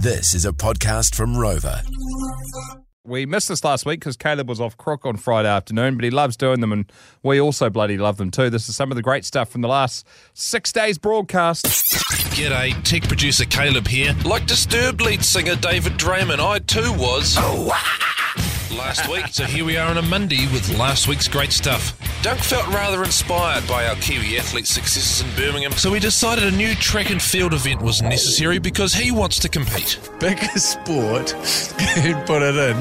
This is a podcast from Rover. We missed this last week because Caleb was off crook on Friday afternoon, but he loves doing them, and we also bloody love them too. This is some of the great stuff from the last six days broadcast. G'day, tech producer Caleb here. Like Disturbed lead singer David Draiman, I too was. Oh, last week, so here we are on a Monday with last week's great stuff. Dunk felt rather inspired by our Kiwi athlete's successes in Birmingham, so he decided a new track and field event was necessary because he wants to compete. biggest sport, you'd put it in,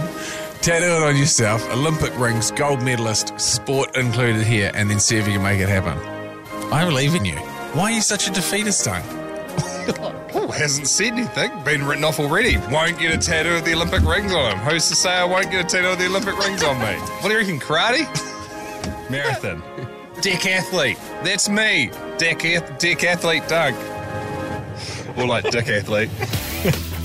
tattoo it on yourself, Olympic rings, gold medalist, sport included here, and then see if you can make it happen. I believe in you. Why are you such a defeatist, Dunk? Oh, hasn't said anything. Been written off already. Won't get a tattoo of the Olympic rings on him. Who's to say I won't get a tattoo of the Olympic rings on me? What do you reckon, karate? Marathon. Dick athlete. That's me. Dick, ath- deck athlete Doug. Or like dick athlete.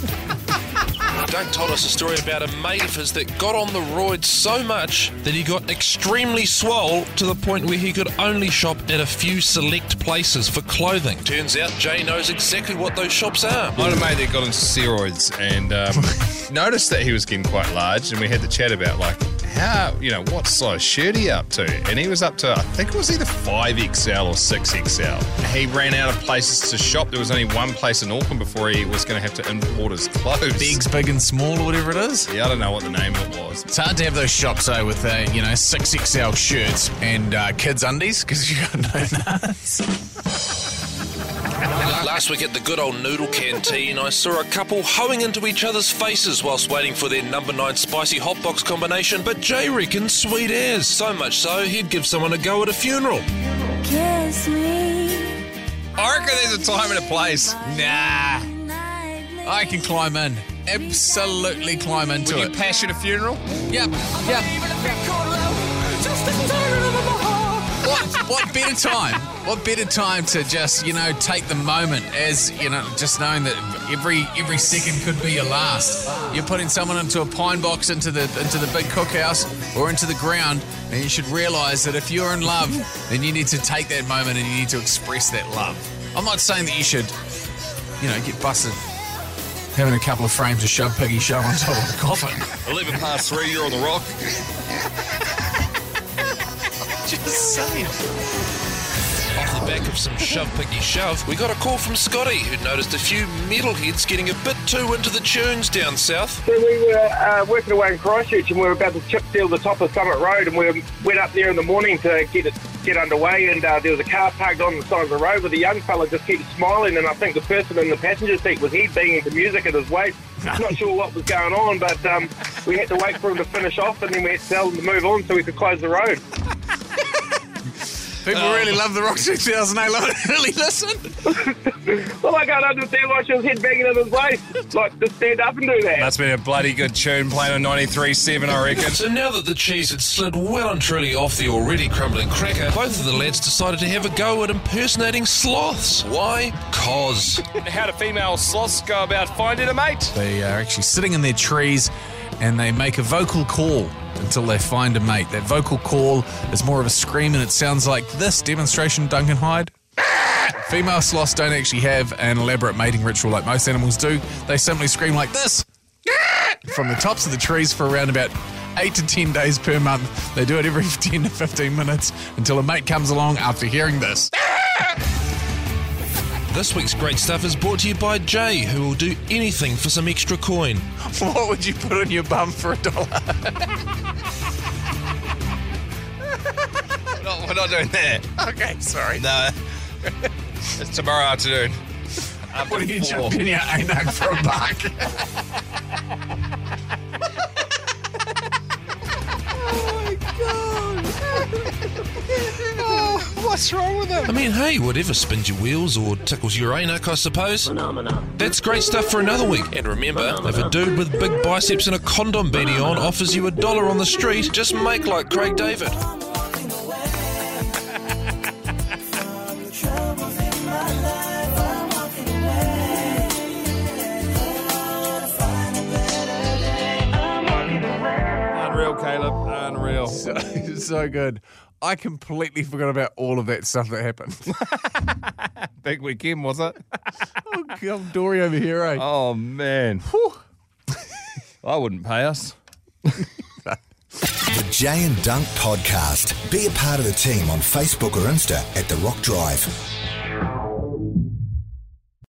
Doug told us a story about a mate of his that got on the roids so much that he got extremely swole to the point where he could only shop at a few select places for clothing. Turns out Jay knows exactly what those shops are. I had a mate that got into steroids and um, noticed that he was getting quite large, and we had to chat about like how you know what size shirt he up to, and he was up to I think it was either five XL or six XL. He ran out of places to shop. There was only one place in Auckland before he was going to have to import his clothes. Bigs, big, and small, or whatever it is. Yeah, I don't know what the name of it was. It's hard to have those shops though with uh, you know 6XL shirts and uh, kids undies because you got no nuts. Last week at the good old noodle canteen, I saw a couple hoeing into each other's faces whilst waiting for their number nine spicy hotbox combination, but Jay reckons sweet as. So much so, he'd give someone a go at a funeral. Kiss me. I reckon there's a time and a place. Nah, I can climb in. Absolutely climb into it. Would you it. pass at a funeral? Yep, yep. What, what better time? What better time to just you know take the moment as you know, just knowing that every every second could be your last. You're putting someone into a pine box into the into the big cookhouse or into the ground, and you should realise that if you're in love, then you need to take that moment and you need to express that love. I'm not saying that you should, you know, get busted having a couple of frames of shove piggy shove on top of the coffin. 11 past three, you're on the rock. Just saying. Off the back of some shove piggy shove, we got a call from Scotty who noticed a few metalheads getting a bit too into the tunes down south. So we were uh, working away in Christchurch and we were about to chip seal the top of Summit Road and we went up there in the morning to get it get underway and uh, there was a car parked on the side of the road with a young fella just kept smiling and I think the person in the passenger seat was he banging to music at his waist. Not sure what was going on but um, we had to wait for him to finish off and then we had to tell him to move on so we could close the road. People um, really love the Rock 2008. Like, really listen. Well, I can't understand why she was head banging at his waist. Like, just stand up and do that. That's been a bloody good tune playing on 93.7, I reckon. So now that the cheese had slid well and truly off the already crumbling cracker, both of the lads decided to have a go at impersonating sloths. Why? Cause. How do female sloths go about finding a mate? They are actually sitting in their trees and they make a vocal call until they find a mate. That vocal call is more of a scream and it sounds like this demonstration Duncan Hyde. Female sloths don't actually have an elaborate mating ritual like most animals do. They simply scream like this from the tops of the trees for around about eight to ten days per month. They do it every 10 to 15 minutes until a mate comes along after hearing this. This week's great stuff is brought to you by Jay, who will do anything for some extra coin. What would you put on your bum for a dollar? No, we're not doing that. Okay, sorry. No. it's tomorrow afternoon. What are you Four. jumping your anug for a buck? What's wrong with him? I mean, hey, whatever spins your wheels or tickles your anus, I suppose. Phenomena. That's great stuff for another week. And remember, if a dude with big biceps and a condom beanie on offers you a dollar on the street, just make like Craig David. So, so good. I completely forgot about all of that stuff that happened. Big weekend, was it? oh, God, Dory over here, eh? Oh, man. I wouldn't pay us. The Jay and Dunk Podcast. Be a part of the team on Facebook or Insta at The Rock Drive.